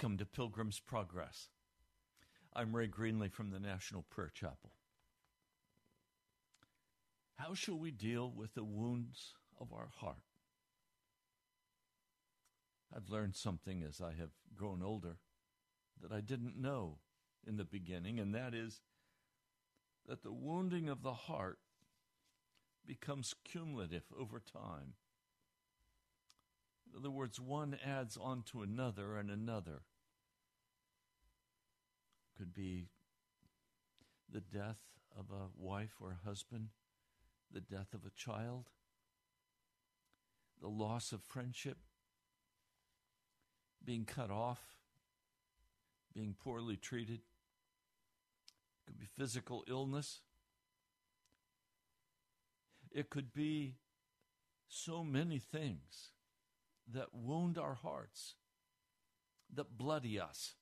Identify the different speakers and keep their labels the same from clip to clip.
Speaker 1: Welcome to Pilgrim's Progress. I'm Ray Greenley from the National Prayer Chapel. How shall we deal with the wounds of our heart? I've learned something as I have grown older that I didn't know in the beginning, and that is that the wounding of the heart becomes cumulative over time. In other words, one adds on to another and another. Could be the death of a wife or a husband, the death of a child, the loss of friendship, being cut off, being poorly treated. It could be physical illness. It could be so many things that wound our hearts, that bloody us.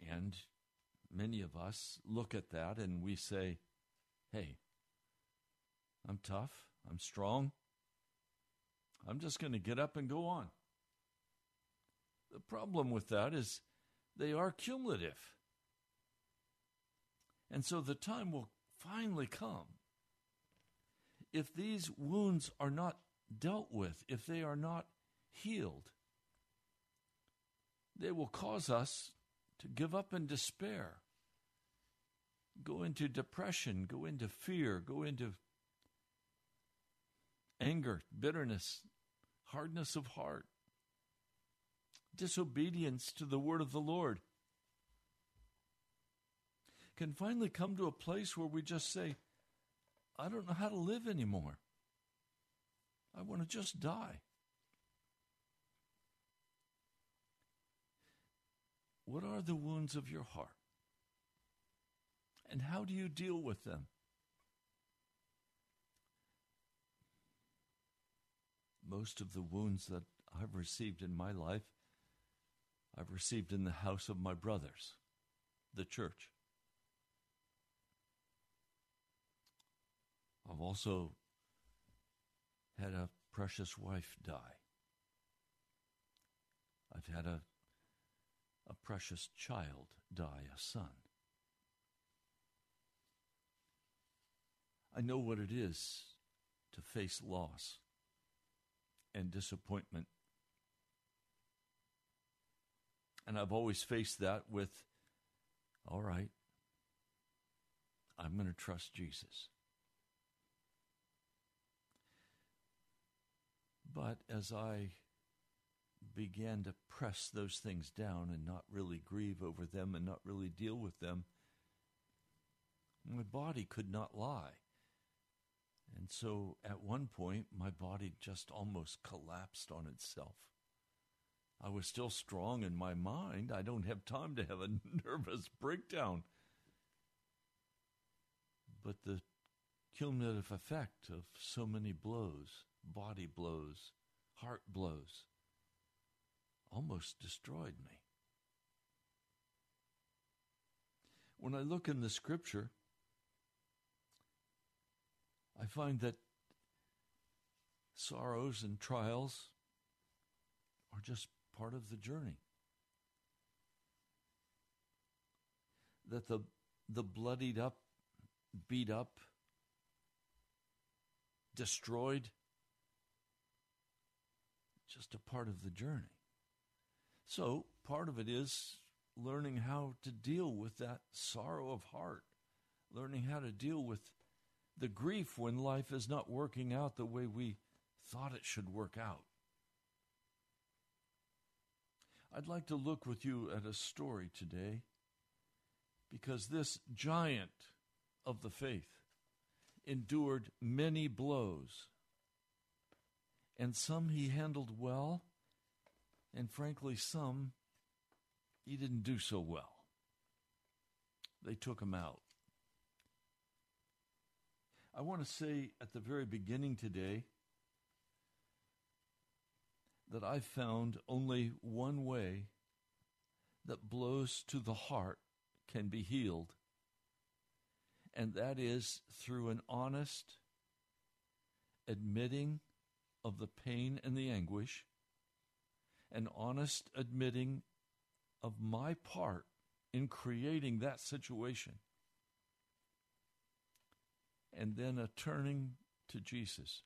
Speaker 1: And many of us look at that and we say, hey, I'm tough, I'm strong, I'm just going to get up and go on. The problem with that is they are cumulative. And so the time will finally come. If these wounds are not dealt with, if they are not healed, they will cause us to give up in despair, go into depression, go into fear, go into anger, bitterness, hardness of heart, disobedience to the word of the Lord. Can finally come to a place where we just say, I don't know how to live anymore. I want to just die. What are the wounds of your heart? And how do you deal with them? Most of the wounds that I've received in my life, I've received in the house of my brothers, the church. I've also had a precious wife die. I've had a, a precious child die, a son. I know what it is to face loss and disappointment. And I've always faced that with, all right, I'm going to trust Jesus. But as I began to press those things down and not really grieve over them and not really deal with them, my body could not lie. And so at one point, my body just almost collapsed on itself. I was still strong in my mind. I don't have time to have a nervous breakdown. But the cumulative effect of so many blows body blows, heart blows, almost destroyed me. When I look in the scripture, I find that sorrows and trials are just part of the journey. That the, the bloodied up, beat up, destroyed just a part of the journey. So, part of it is learning how to deal with that sorrow of heart, learning how to deal with the grief when life is not working out the way we thought it should work out. I'd like to look with you at a story today because this giant of the faith endured many blows and some he handled well, and frankly, some he didn't do so well. They took him out. I want to say at the very beginning today that I found only one way that blows to the heart can be healed, and that is through an honest admitting of the pain and the anguish, an honest admitting of my part in creating that situation. And then a turning to Jesus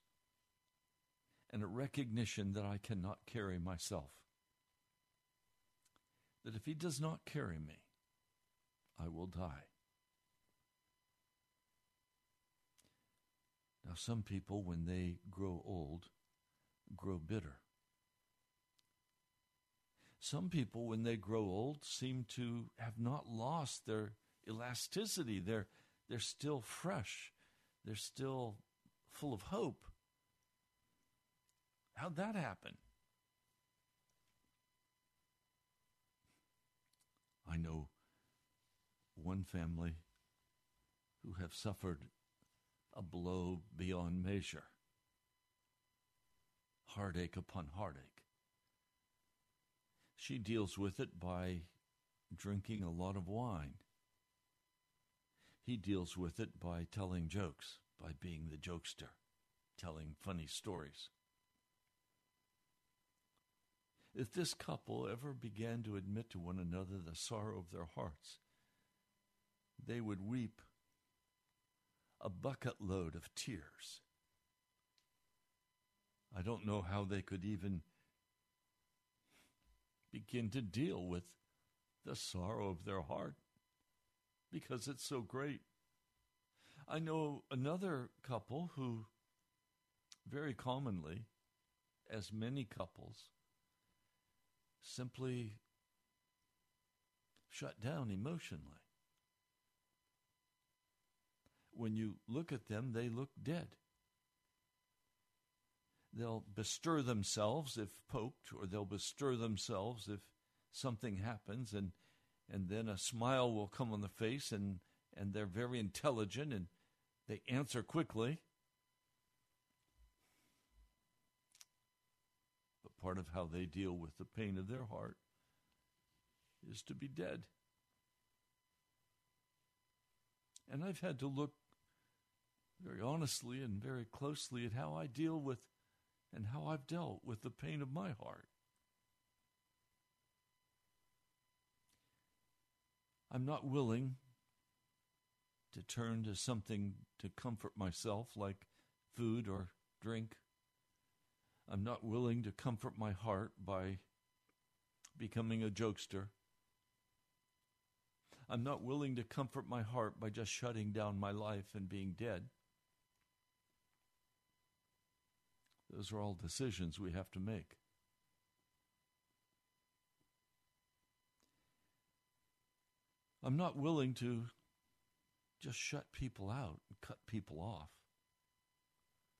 Speaker 1: and a recognition that I cannot carry myself. That if He does not carry me, I will die. Now, some people, when they grow old, grow bitter. Some people, when they grow old, seem to have not lost their elasticity. They're, they're still fresh, they're still full of hope. How'd that happen? I know one family who have suffered a blow beyond measure, heartache upon heartache. She deals with it by drinking a lot of wine. He deals with it by telling jokes, by being the jokester, telling funny stories. If this couple ever began to admit to one another the sorrow of their hearts, they would weep a bucket load of tears. I don't know how they could even begin to deal with the sorrow of their heart because it's so great. I know another couple who, very commonly, as many couples, simply shut down emotionally. When you look at them, they look dead. They'll bestir themselves if poked, or they'll bestir themselves if something happens, and, and then a smile will come on the face, and, and they're very intelligent and they answer quickly. But part of how they deal with the pain of their heart is to be dead. And I've had to look very honestly and very closely at how I deal with and how I've dealt with the pain of my heart. I'm not willing to turn to something to comfort myself, like food or drink. I'm not willing to comfort my heart by becoming a jokester. I'm not willing to comfort my heart by just shutting down my life and being dead. Those are all decisions we have to make. I'm not willing to just shut people out and cut people off.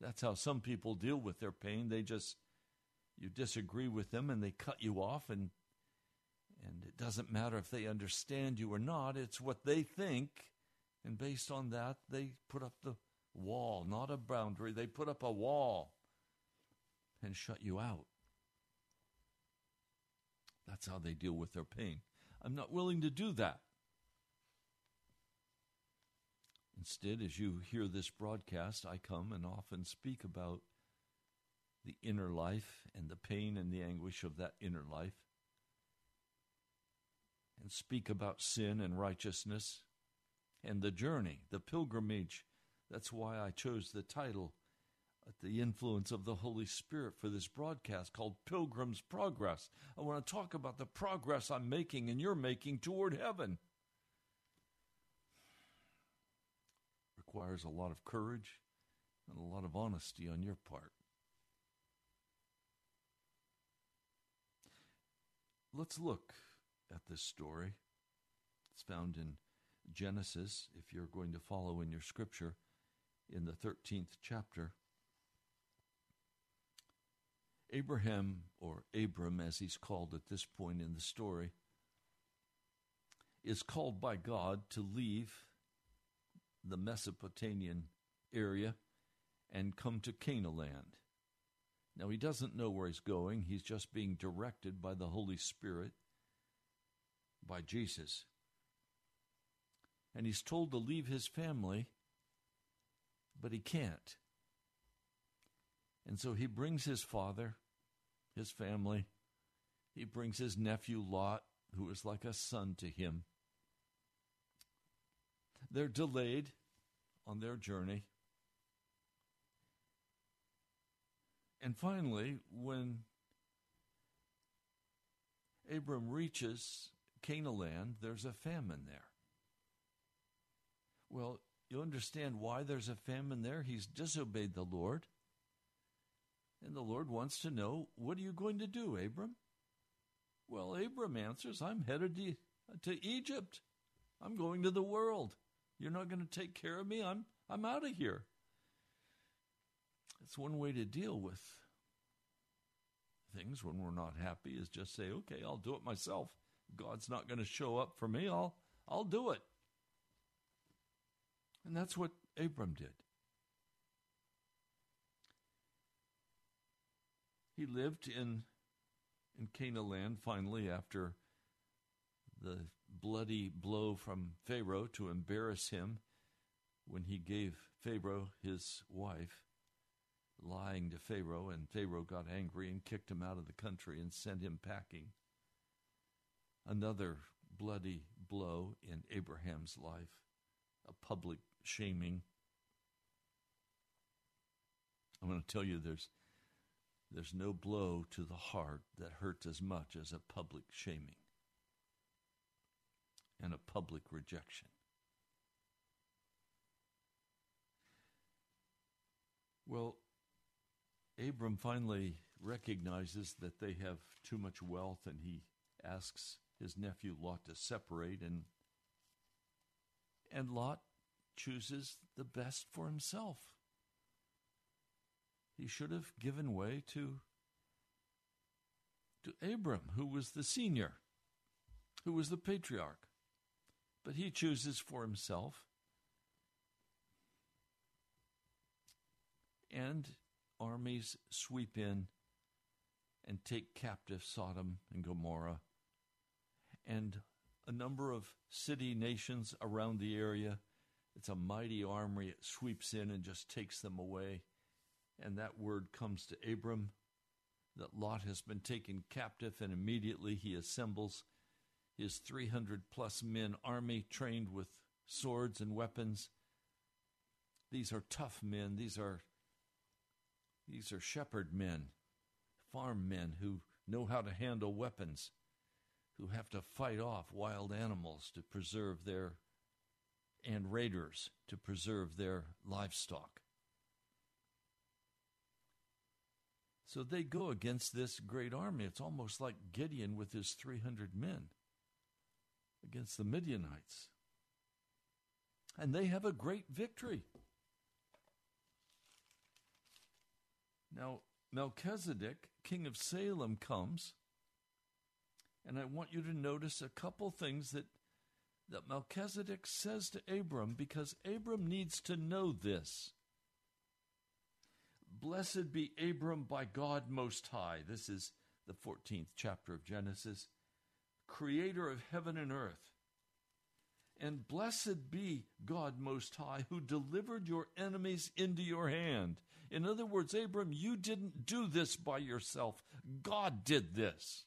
Speaker 1: That's how some people deal with their pain. They just you disagree with them and they cut you off and and it doesn't matter if they understand you or not, it's what they think and based on that they put up the wall, not a boundary. They put up a wall and shut you out. That's how they deal with their pain. I'm not willing to do that. Instead, as you hear this broadcast, I come and often speak about the inner life and the pain and the anguish of that inner life, and speak about sin and righteousness and the journey, the pilgrimage. That's why I chose the title the influence of the Holy Spirit for this broadcast called Pilgrim's Progress. I want to talk about the progress I'm making and you're making toward heaven. Requires a lot of courage and a lot of honesty on your part. Let's look at this story. It's found in Genesis, if you're going to follow in your scripture, in the 13th chapter. Abraham, or Abram as he's called at this point in the story, is called by God to leave the Mesopotamian area and come to Canaan land. Now, he doesn't know where he's going, he's just being directed by the Holy Spirit, by Jesus. And he's told to leave his family, but he can't. And so he brings his father, his family, he brings his nephew Lot, who is like a son to him. They're delayed on their journey. And finally, when Abram reaches Canaan land, there's a famine there. Well, you understand why there's a famine there? He's disobeyed the Lord. And the Lord wants to know, what are you going to do, Abram? Well, Abram answers, I'm headed to, to Egypt. I'm going to the world. You're not going to take care of me. I'm I'm out of here. It's one way to deal with things when we're not happy is just say, "Okay, I'll do it myself. God's not going to show up for me. I'll I'll do it." And that's what Abram did. He lived in in Canaan land finally after the bloody blow from Pharaoh to embarrass him when he gave Pharaoh his wife, lying to Pharaoh, and Pharaoh got angry and kicked him out of the country and sent him packing. Another bloody blow in Abraham's life, a public shaming. I'm going to tell you there's there's no blow to the heart that hurts as much as a public shaming and a public rejection. Well, Abram finally recognizes that they have too much wealth and he asks his nephew Lot to separate and and Lot chooses the best for himself. He should have given way to to Abram, who was the senior, who was the patriarch but he chooses for himself. And armies sweep in and take captive Sodom and Gomorrah and a number of city nations around the area. It's a mighty army. It sweeps in and just takes them away. And that word comes to Abram that Lot has been taken captive, and immediately he assembles his 300 plus men army trained with swords and weapons. These are tough men. These are these are shepherd men, farm men who know how to handle weapons, who have to fight off wild animals to preserve their and raiders to preserve their livestock. So they go against this great army. It's almost like Gideon with his 300 men against the Midianites. And they have a great victory. Now, Melchizedek, king of Salem, comes. And I want you to notice a couple things that, that Melchizedek says to Abram because Abram needs to know this. Blessed be Abram by God Most High. This is the 14th chapter of Genesis creator of heaven and earth. And blessed be God Most High, who delivered your enemies into your hand. In other words, Abram, you didn't do this by yourself, God did this.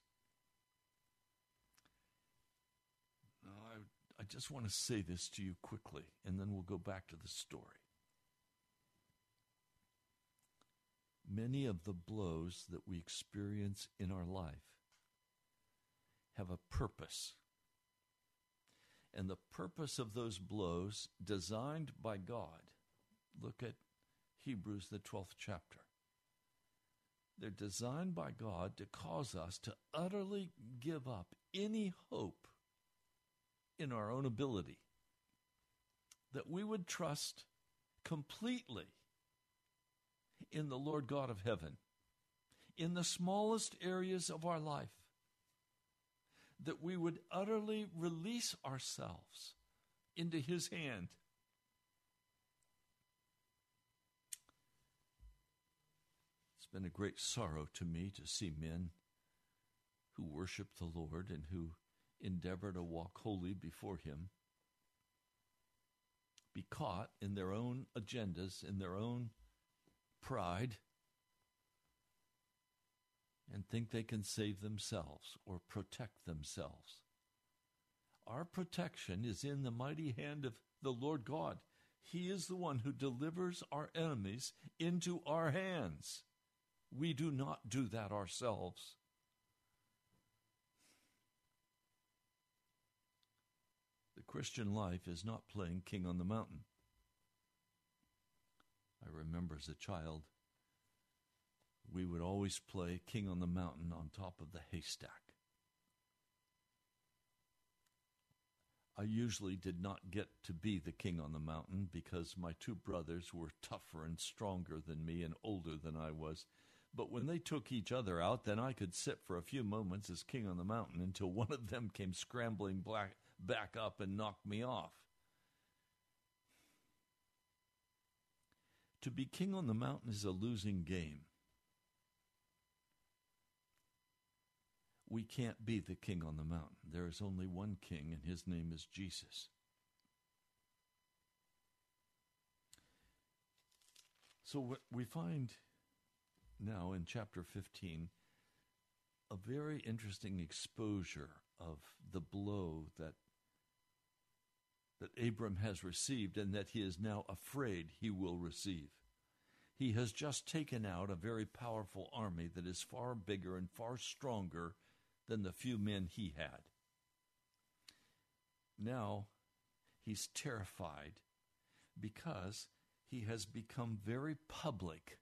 Speaker 1: Now, I, I just want to say this to you quickly, and then we'll go back to the story. Many of the blows that we experience in our life have a purpose. And the purpose of those blows, designed by God, look at Hebrews, the 12th chapter. They're designed by God to cause us to utterly give up any hope in our own ability, that we would trust completely in the Lord God of heaven, in the smallest areas of our life that we would utterly release ourselves into His hand. It's been a great sorrow to me to see men who worship the Lord and who endeavor to walk holy before Him be caught in their own agendas, in their own pride, and think they can save themselves or protect themselves. Our protection is in the mighty hand of the Lord God. He is the one who delivers our enemies into our hands. We do not do that ourselves. The Christian life is not playing king on the mountain. I remember as a child, we would always play king on the mountain on top of the haystack. I usually did not get to be the king on the mountain because my two brothers were tougher and stronger than me and older than I was. But when they took each other out, then I could sit for a few moments as king on the mountain until one of them came scrambling black, back up and knocked me off. To be king on the mountain is a losing game. we can't be the king on the mountain. There is only one king, and his name is Jesus. So what we find now in chapter 15 a very interesting exposure of the blow that that Abram has received and that he is now afraid he will receive. He has just taken out a very powerful army that is far bigger and far stronger than the few men he had. Now he's terrified because he has become very public.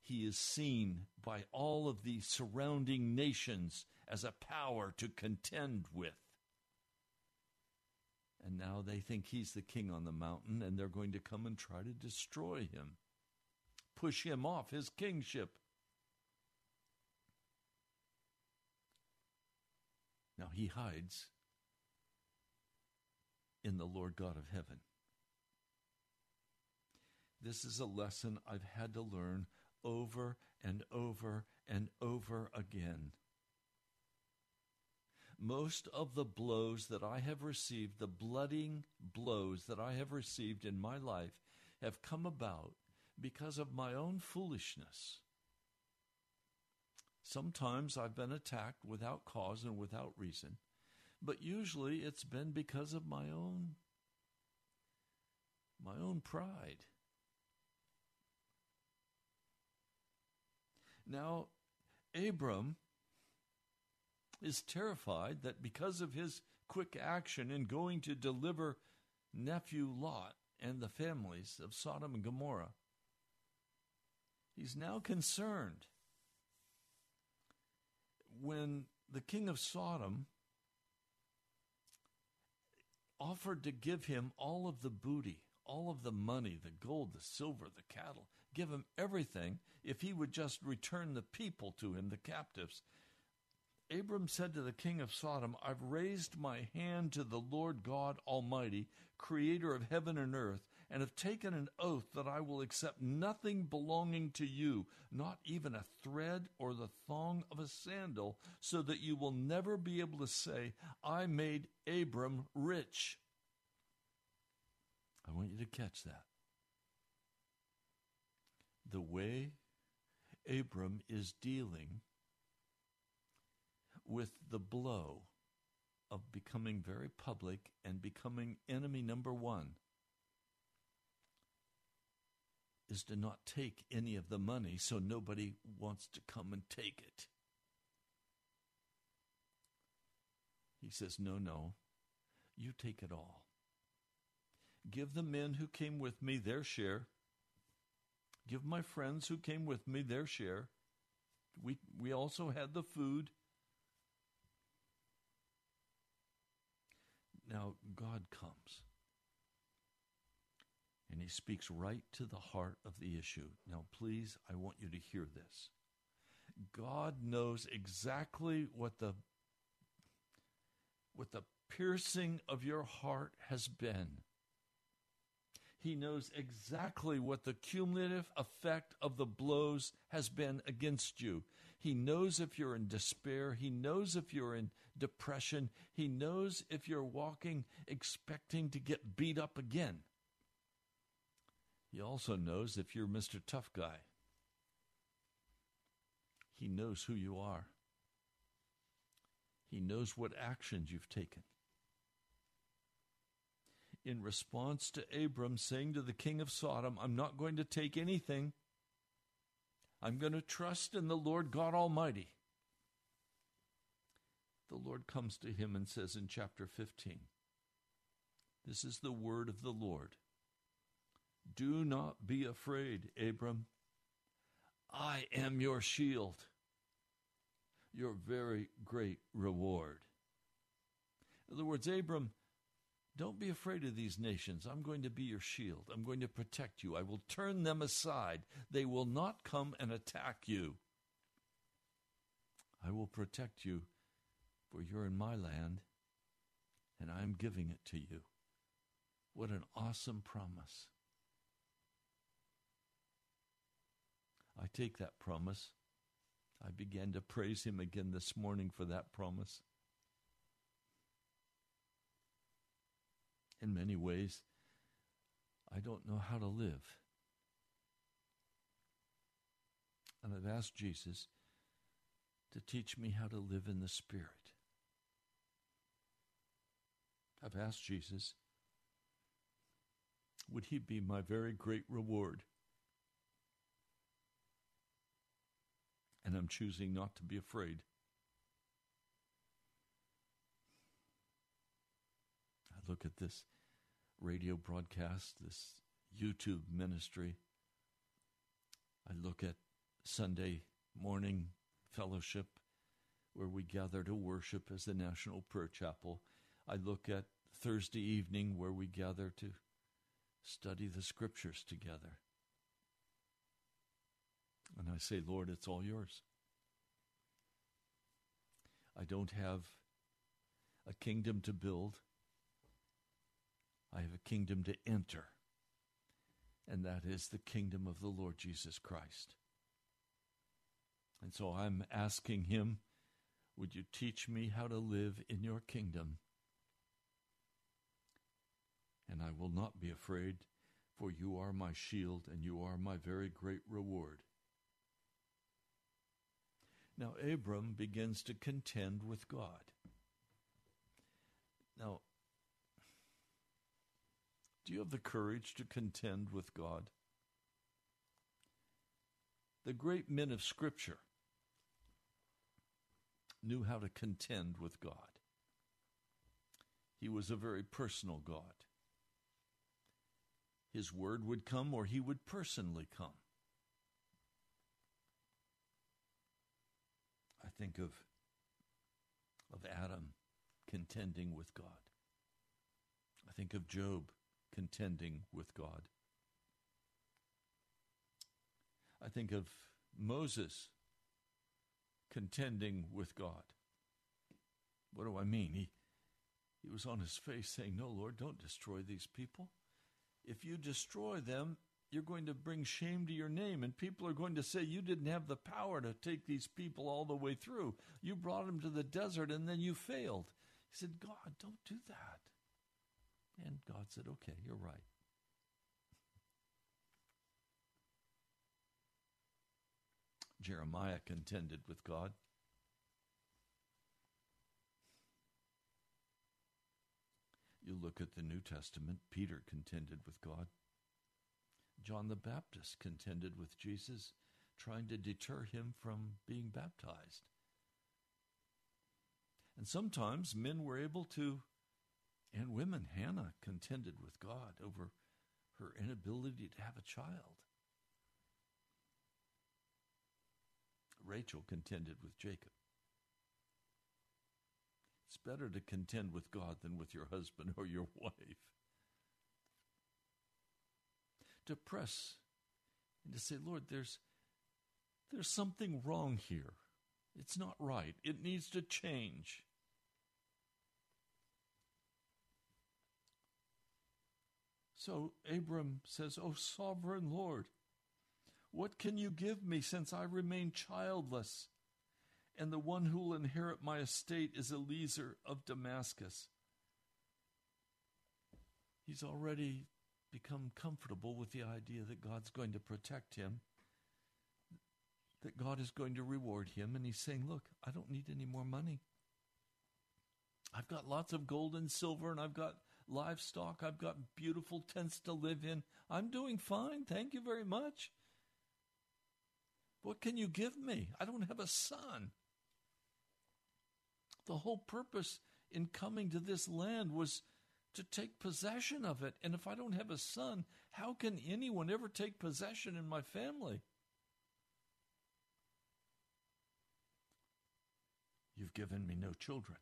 Speaker 1: He is seen by all of the surrounding nations as a power to contend with. And now they think he's the king on the mountain, and they're going to come and try to destroy him, push him off his kingship. Now he hides in the Lord God of heaven. This is a lesson I've had to learn over and over and over again. Most of the blows that I have received, the blooding blows that I have received in my life, have come about because of my own foolishness. Sometimes I've been attacked without cause and without reason, but usually it's been because of my own my own pride. Now, Abram is terrified that because of his quick action in going to deliver nephew Lot and the families of Sodom and Gomorrah, he's now concerned when the king of Sodom offered to give him all of the booty, all of the money, the gold, the silver, the cattle, give him everything if he would just return the people to him, the captives. Abram said to the king of Sodom, I've raised my hand to the Lord God Almighty, creator of heaven and earth, and have taken an oath that I will accept nothing belonging to you, not even a thread or the thong of a sandal, so that you will never be able to say, I made Abram rich. I want you to catch that. The way Abram is dealing with the blow of becoming very public and becoming enemy number one is to not take any of the money so nobody wants to come and take it. He says, No, no, you take it all. Give the men who came with me their share. Give my friends who came with me their share. We, we also had the food. Now God comes and he speaks right to the heart of the issue. Now, please, I want you to hear this. God knows exactly what the what the piercing of your heart has been. He knows exactly what the cumulative effect of the blows has been against you. He knows if you're in despair. He knows if you're in depression. He knows if you're walking expecting to get beat up again. He also knows if you're Mr. Tough Guy. He knows who you are. He knows what actions you've taken. In response to Abram saying to the king of Sodom, I'm not going to take anything, I'm going to trust in the Lord God Almighty. The Lord comes to him and says in chapter 15, This is the word of the Lord. Do not be afraid, Abram. I am your shield, your very great reward. In other words, Abram, don't be afraid of these nations. I'm going to be your shield. I'm going to protect you. I will turn them aside. They will not come and attack you. I will protect you, for you're in my land, and I'm giving it to you. What an awesome promise. I take that promise. I began to praise him again this morning for that promise. In many ways, I don't know how to live. And I've asked Jesus to teach me how to live in the Spirit. I've asked Jesus, would he be my very great reward? And I'm choosing not to be afraid. I look at this radio broadcast, this YouTube ministry. I look at Sunday morning fellowship where we gather to worship as the National Prayer Chapel. I look at Thursday evening where we gather to study the scriptures together. And I say, Lord, it's all yours. I don't have a kingdom to build. I have a kingdom to enter, and that is the kingdom of the Lord Jesus Christ. And so I'm asking Him, would you teach me how to live in your kingdom? And I will not be afraid, for you are my shield and you are my very great reward. Now, Abram begins to contend with God. Now, do you have the courage to contend with God? The great men of Scripture knew how to contend with God. He was a very personal God. His word would come or he would personally come. I think of, of Adam contending with God. I think of Job contending with God. I think of Moses contending with God. What do I mean? He, he was on his face saying, No, Lord, don't destroy these people. If you destroy them, you're going to bring shame to your name, and people are going to say you didn't have the power to take these people all the way through. You brought them to the desert and then you failed. He said, God, don't do that. And God said, Okay, you're right. Jeremiah contended with God. You look at the New Testament, Peter contended with God. John the Baptist contended with Jesus, trying to deter him from being baptized. And sometimes men were able to and women, Hannah contended with God over her inability to have a child. Rachel contended with Jacob. It's better to contend with God than with your husband or your wife. To press and to say, Lord, there's there's something wrong here. It's not right. It needs to change. So Abram says, O sovereign Lord, what can you give me since I remain childless? And the one who will inherit my estate is Eliezer of Damascus. He's already become comfortable with the idea that God's going to protect him, that God is going to reward him, and he's saying, Look, I don't need any more money. I've got lots of gold and silver, and I've got livestock. I've got beautiful tents to live in. I'm doing fine. Thank you very much. What can you give me? I don't have a son. The whole purpose in coming to this land was to take possession of it. And if I don't have a son, how can anyone ever take possession in my family? You've given me no children.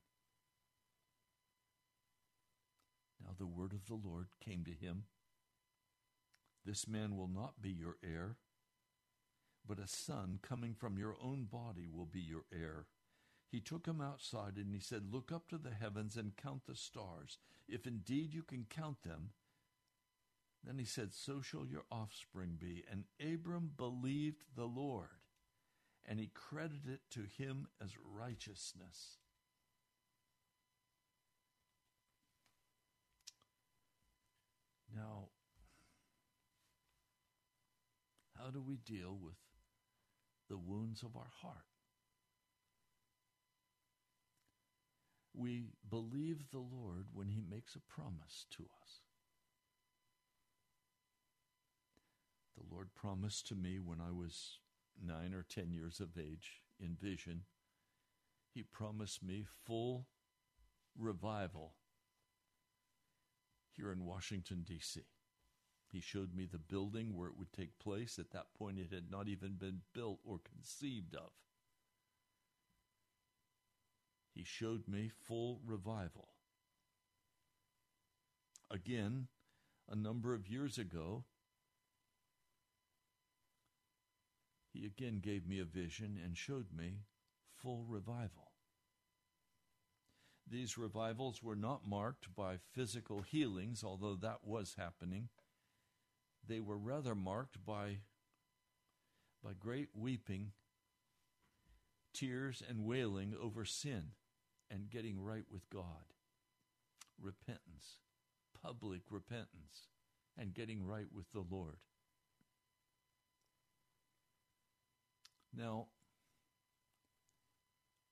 Speaker 1: Now the word of the Lord came to him This man will not be your heir, but a son coming from your own body will be your heir. He took him outside and he said, Look up to the heavens and count the stars, if indeed you can count them. Then he said, So shall your offspring be. And Abram believed the Lord, and he credited it to him as righteousness. Now, how do we deal with the wounds of our heart? We believe the Lord when He makes a promise to us. The Lord promised to me when I was nine or ten years of age in vision, He promised me full revival here in Washington, D.C. He showed me the building where it would take place. At that point, it had not even been built or conceived of. He showed me full revival. Again, a number of years ago, he again gave me a vision and showed me full revival. These revivals were not marked by physical healings, although that was happening. They were rather marked by, by great weeping, tears, and wailing over sin and getting right with God. Repentance, public repentance, and getting right with the Lord. Now,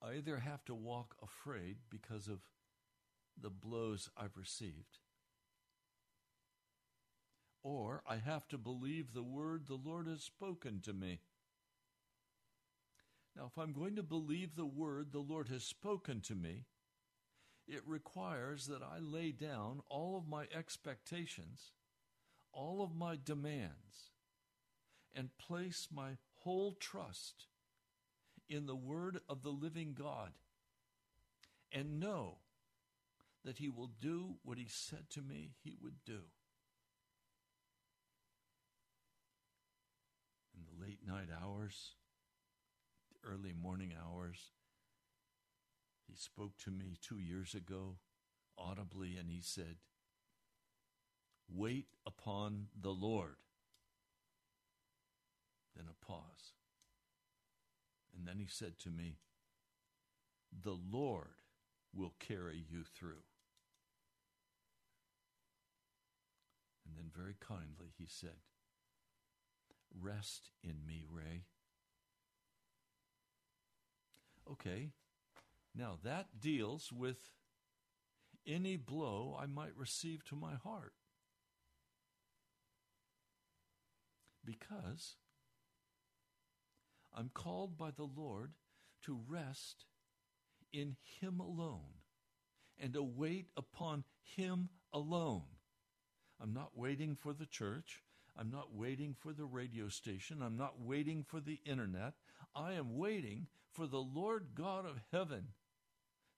Speaker 1: I either have to walk afraid because of the blows I've received, or I have to believe the word the Lord has spoken to me. Now, if I'm going to believe the word the Lord has spoken to me, it requires that I lay down all of my expectations, all of my demands, and place my whole trust in the word of the living God and know that he will do what he said to me he would do. In the late night hours, early morning hours, he spoke to me two years ago audibly and he said, Wait upon the Lord. Then a pause. And then he said to me, The Lord will carry you through. And then very kindly he said, Rest in me, Ray. Okay, now that deals with any blow I might receive to my heart. Because I'm called by the Lord to rest in Him alone and to wait upon Him alone. I'm not waiting for the church. I'm not waiting for the radio station. I'm not waiting for the internet. I am waiting for the Lord God of heaven,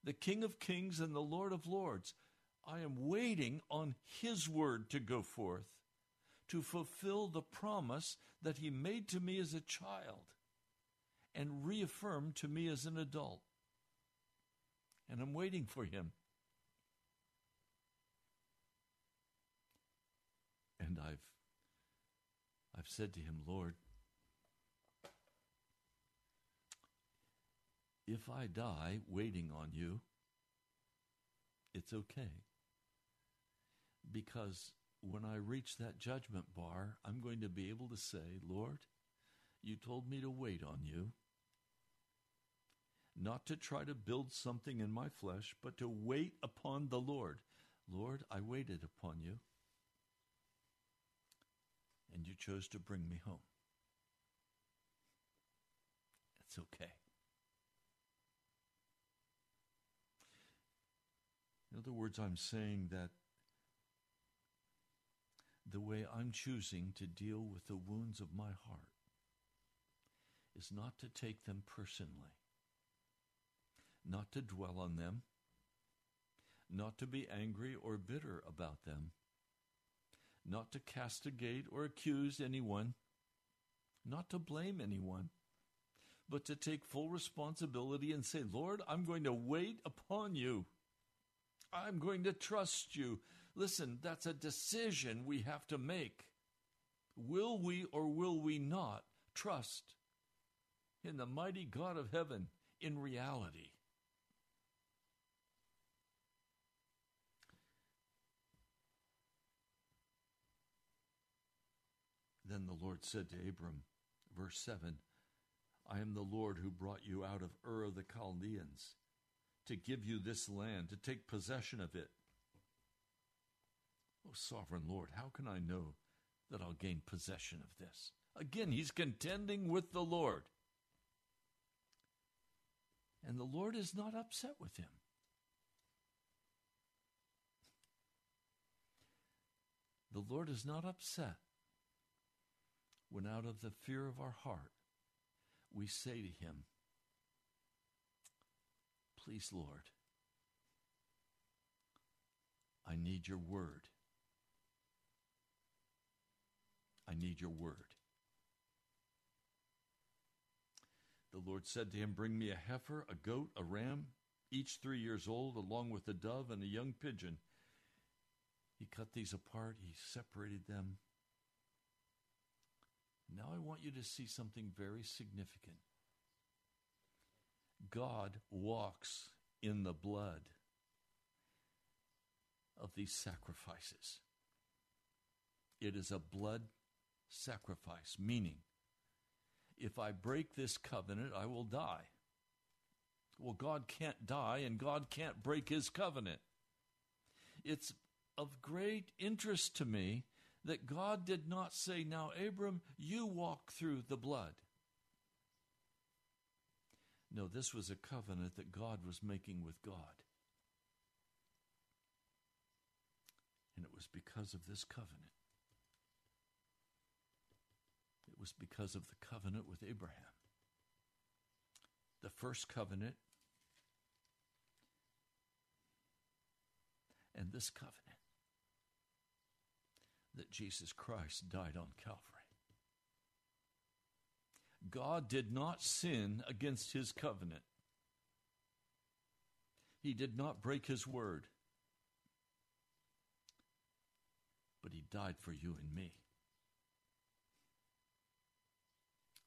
Speaker 1: the King of kings and the Lord of lords. I am waiting on His word to go forth, to fulfill the promise that He made to me as a child and reaffirmed to me as an adult. And I'm waiting for him. And I've I've said to him, Lord, if I die waiting on you, it's okay. Because when I reach that judgment bar, I'm going to be able to say, Lord, you told me to wait on you. not to try to build something in my flesh, but to wait upon the Lord. Lord, I waited upon you, and you chose to bring me home. It's okay. Other words, I'm saying that the way I'm choosing to deal with the wounds of my heart is not to take them personally, not to dwell on them, not to be angry or bitter about them, not to castigate or accuse anyone, not to blame anyone, but to take full responsibility and say, Lord, I'm going to wait upon you. I'm going to trust you. Listen, that's a decision we have to make. Will we or will we not trust in the mighty God of heaven in reality? Then the Lord said to Abram, verse 7 I am the Lord who brought you out of Ur of the Chaldeans to give you this land, to take possession of it. Oh, sovereign Lord, how can I know that I'll gain possession of this? Again, he's contending with the Lord. And the Lord is not upset with him. The Lord is not upset when, out of the fear of our heart, we say to him, Please, Lord, I need your word. I need your word. The Lord said to him, Bring me a heifer, a goat, a ram, each three years old, along with a dove and a young pigeon. He cut these apart, he separated them. Now I want you to see something very significant. God walks in the blood of these sacrifices. It is a blood sacrifice, meaning, if I break this covenant, I will die. Well, God can't die and God can't break his covenant. It's of great interest to me that God did not say, Now, Abram, you walk through the blood. No, this was a covenant that God was making with God. And it was because of this covenant. It was because of the covenant with Abraham. The first covenant and this covenant that Jesus Christ died on Calvary. God did not sin against his covenant. He did not break his word. But he died for you and me.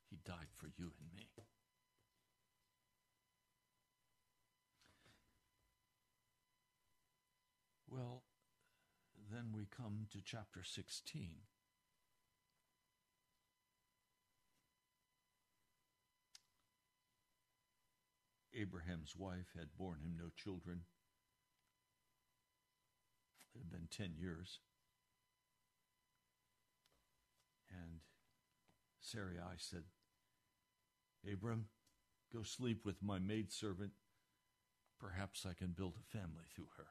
Speaker 1: He died for you and me. Well, then we come to chapter 16. Abraham's wife had borne him no children. It had been 10 years. And Sarai said, Abram, go sleep with my maidservant. Perhaps I can build a family through her.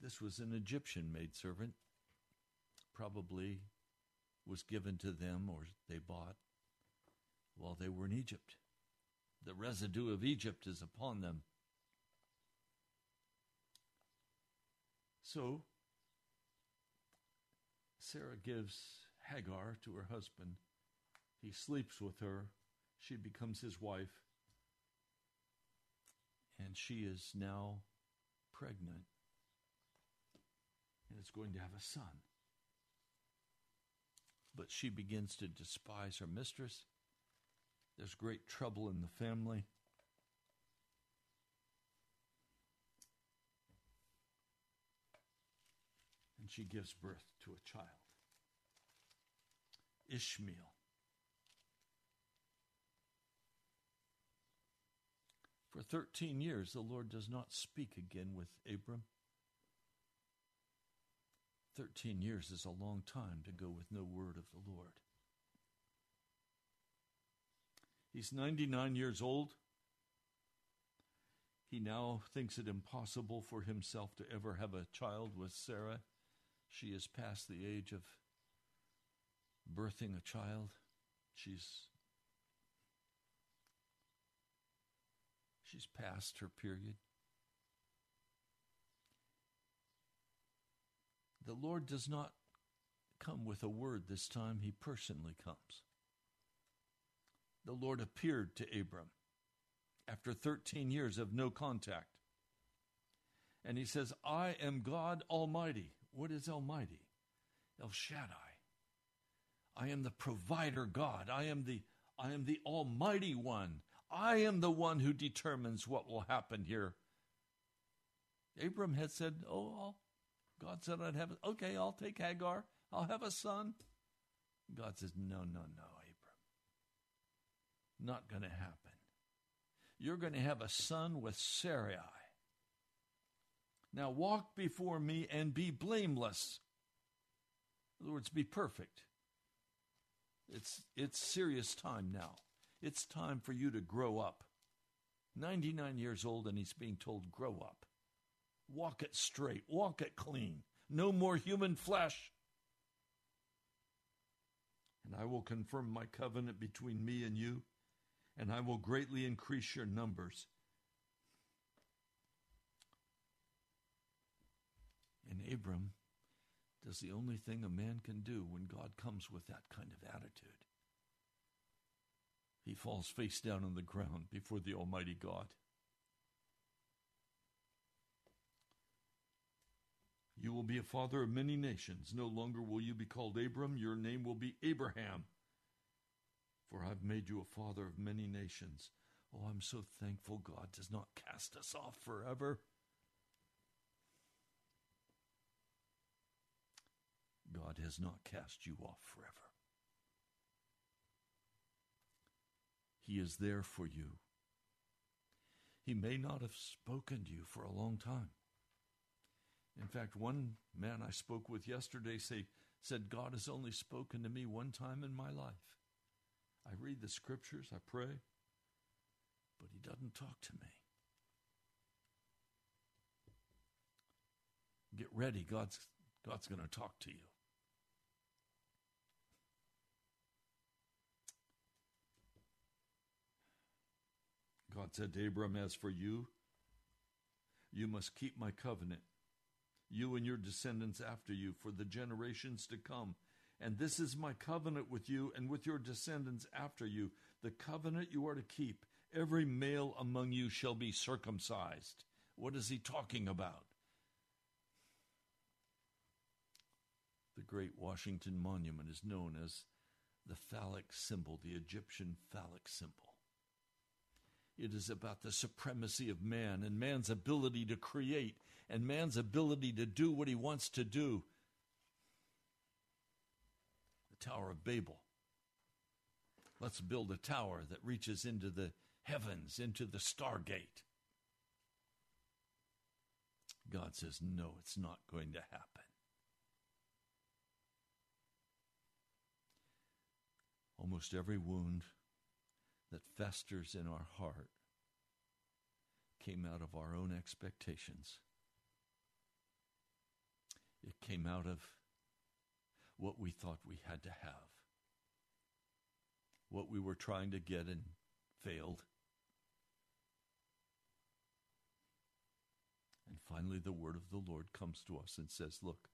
Speaker 1: This was an Egyptian maidservant, probably was given to them or they bought while they were in Egypt. The residue of Egypt is upon them. So, Sarah gives Hagar to her husband. He sleeps with her. She becomes his wife. And she is now pregnant and is going to have a son. But she begins to despise her mistress there's great trouble in the family. And she gives birth to a child Ishmael. For 13 years, the Lord does not speak again with Abram. 13 years is a long time to go with no word of the Lord. He's 99 years old. He now thinks it impossible for himself to ever have a child with Sarah. She is past the age of birthing a child. She's she's past her period. The Lord does not come with a word this time, he personally comes. The Lord appeared to Abram after 13 years of no contact. And he says, I am God Almighty. What is Almighty? El Shaddai. I am the provider God. I am the I am the Almighty One. I am the one who determines what will happen here. Abram had said, Oh, I'll, God said I'd have. Okay, I'll take Hagar. I'll have a son. God says, No, no, no. Not going to happen. You're going to have a son with Sarai. Now walk before me and be blameless. In other words, be perfect. It's, it's serious time now. It's time for you to grow up. 99 years old, and he's being told, grow up. Walk it straight, walk it clean. No more human flesh. And I will confirm my covenant between me and you, and I will greatly increase your numbers. And Abram does the only thing a man can do when God comes with that kind of attitude. He falls face down on the ground before the Almighty God. You will be a father of many nations. No longer will you be called Abram, your name will be Abraham. For I've made you a father of many nations. Oh, I'm so thankful God does not cast us off forever. God has not cast you off forever. He is there for you. He may not have spoken to you for a long time. In fact, one man I spoke with yesterday say, said, God has only spoken to me one time in my life. I read the scriptures, I pray, but he doesn't talk to me. Get ready, God's, God's going to talk to you. God said to Abram, As for you, you must keep my covenant, you and your descendants after you, for the generations to come. And this is my covenant with you and with your descendants after you, the covenant you are to keep. Every male among you shall be circumcised. What is he talking about? The great Washington Monument is known as the phallic symbol, the Egyptian phallic symbol. It is about the supremacy of man and man's ability to create and man's ability to do what he wants to do. The Tower of Babel. Let's build a tower that reaches into the heavens, into the stargate. God says, no, it's not going to happen. Almost every wound that festers in our heart came out of our own expectations. It came out of what we thought we had to have, what we were trying to get and failed. And finally, the word of the Lord comes to us and says, Look,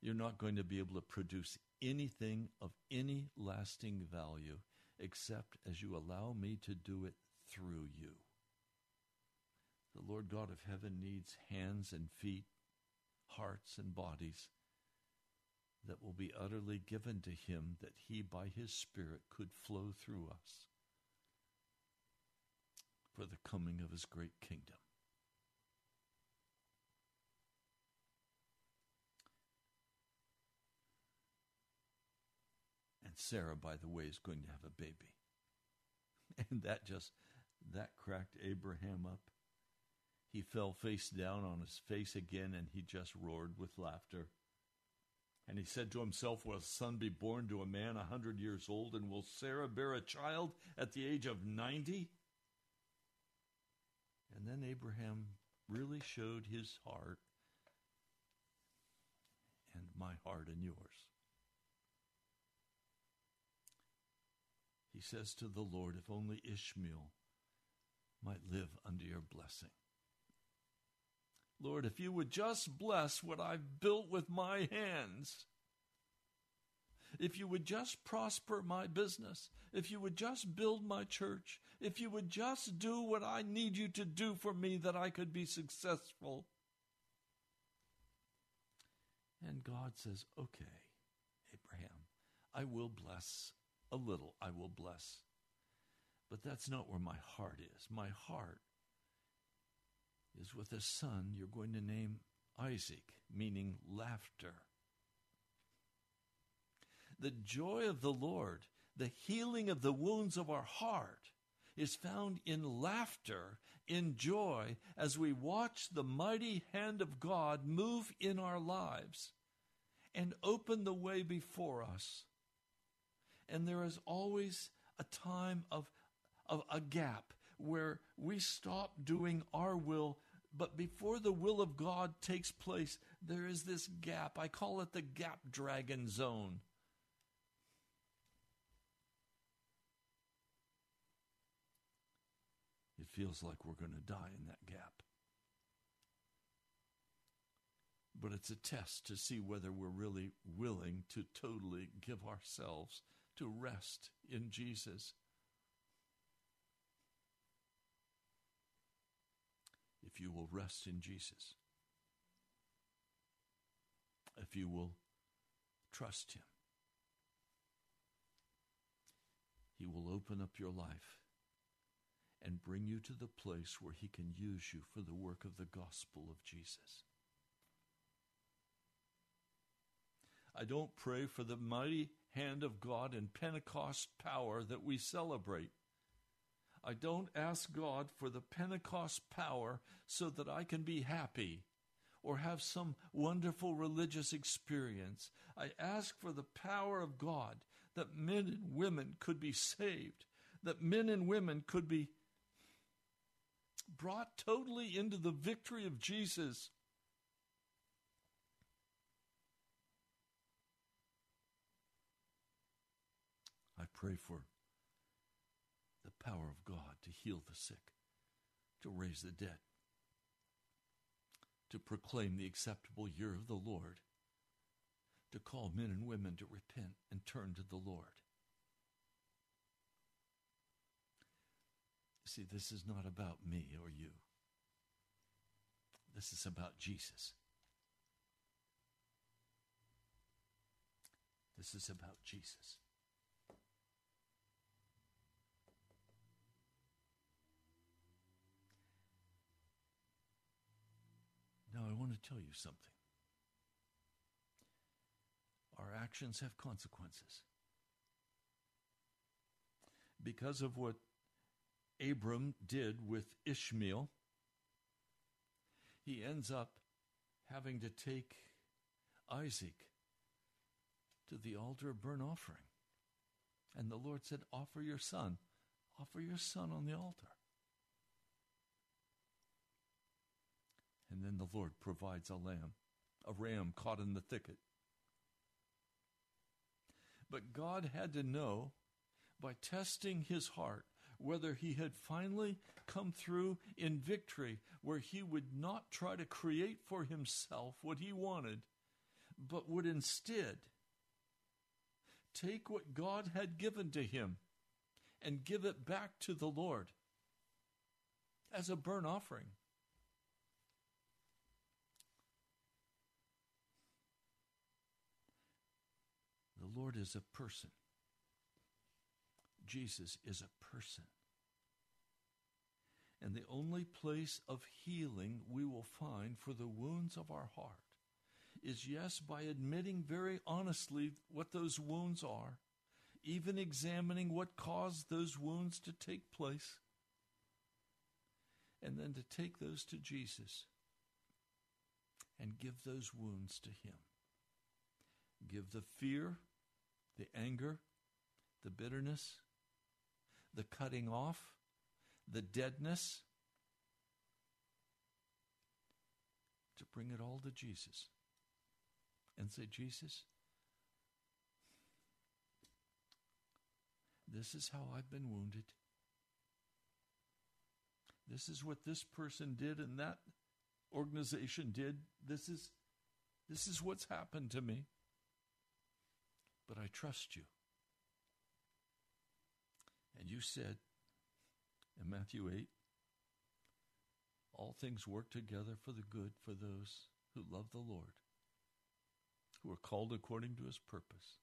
Speaker 1: you're not going to be able to produce anything of any lasting value except as you allow me to do it through you. The Lord God of heaven needs hands and feet, hearts and bodies that will be utterly given to him that he by his Spirit could flow through us for the coming of his great kingdom. And Sarah, by the way, is going to have a baby. And that just That cracked Abraham up. He fell face down on his face again and he just roared with laughter. And he said to himself, Will a son be born to a man a hundred years old, and will Sarah bear a child at the age of ninety? And then Abraham really showed his heart and my heart and yours. He says to the Lord, If only Ishmael might live under your blessing. Lord, if you would just bless what I've built with my hands, if you would just prosper my business, if you would just build my church, if you would just do what I need you to do for me that I could be successful. And God says, Okay, Abraham, I will bless a little, I will bless. But that's not where my heart is. My heart is with a son you're going to name Isaac, meaning laughter. The joy of the Lord, the healing of the wounds of our heart, is found in laughter, in joy, as we watch the mighty hand of God move in our lives and open the way before us. And there is always a time of, of a gap where we stop doing our will, but before the will of God takes place, there is this gap. I call it the gap dragon zone. It feels like we're going to die in that gap. But it's a test to see whether we're really willing to totally give ourselves to rest in Jesus. If you will rest in Jesus, if you will trust Him, He will open up your life and bring you to the place where He can use you for the work of the gospel of Jesus. I don't pray for the mighty hand of God and Pentecost power that we celebrate. I don't ask God for the Pentecost power so that I can be happy or have some wonderful religious experience. I ask for the power of God that men and women could be saved, that men and women could be brought totally into the victory of Jesus. I pray for power of God to heal the sick, to raise the dead, to proclaim the acceptable year of the Lord, to call men and women to repent and turn to the Lord. See, this is not about me or you. This is about Jesus. This is about Jesus. Now, I want to tell you something. Our actions have consequences. Because of what Abram did with Ishmael, he ends up having to take Isaac to the altar of burnt offering. And the Lord said, Offer your son. Offer your son on the altar. And then the Lord provides a lamb, a ram caught in the thicket. But God had to know by testing his heart whether he had finally come through in victory, where he would not try to create for himself what he wanted, but would instead take what God had given to him and give it back to the Lord as a burnt offering. Lord is a person. Jesus is a person. And the only place of healing we will find for the wounds of our heart is, yes, by admitting very honestly what those wounds are, even examining what caused those wounds to take place, And then to take those to Jesus and give those wounds to Him. Give the fear, the anger, the bitterness, the cutting off, the deadness, to bring it all to Jesus and say, Jesus, this is how I've been wounded. This is what this person did and that organization did. This is this is what's happened to me. But I trust you. And you said in Matthew 8, all things work together for the good for those who love the Lord, who are called according to his purpose.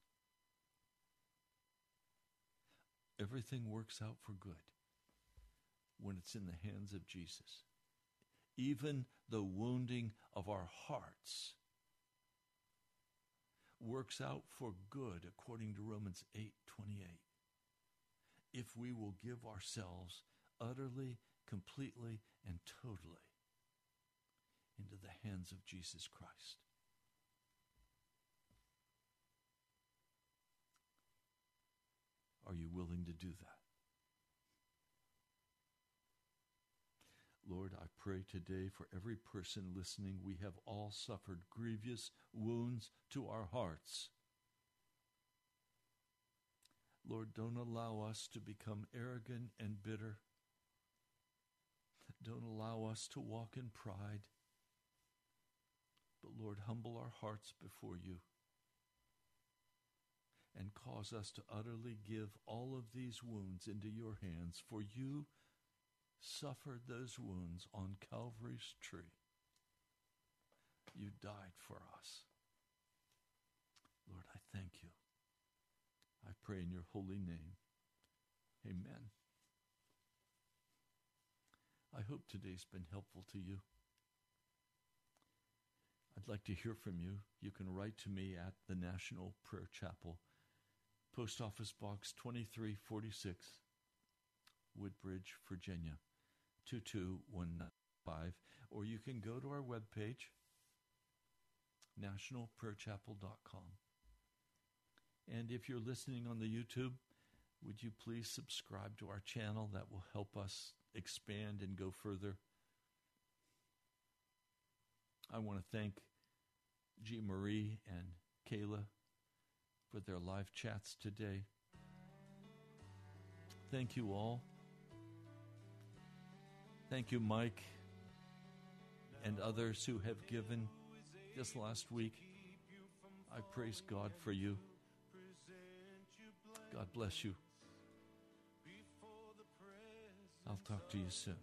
Speaker 1: Everything works out for good when it's in the hands of Jesus. Even the wounding of our hearts works out for good according to Romans 8:28 if we will give ourselves utterly completely and totally into the hands of Jesus Christ Are you willing to do that? Lord, I pray today for every person listening. We have all suffered grievous wounds to our hearts. Lord, don't allow us to become arrogant and bitter. Don't allow us to walk in pride. But Lord, humble our hearts before you and cause us to utterly give all of these wounds into your hands, for you suffered those wounds on Calvary's tree. You died for us. Lord, I thank you. I pray in your holy name. Amen. I hope today's been helpful to you. I'd like to hear from you. You can write to me at the National Prayer Chapel, Post Office Box 2346, Woodbridge, Virginia 22195, or you can go to our webpage, nationalprayerchapel.com. And if you're listening on the YouTube, would you please subscribe to our channel? That will help us expand and go further. I want to thank G. Marie and Kayla for their live chats today. Thank you all. Thank you, Mike, and others who have given this last week. I praise God for you. God bless you. I'll talk to you soon.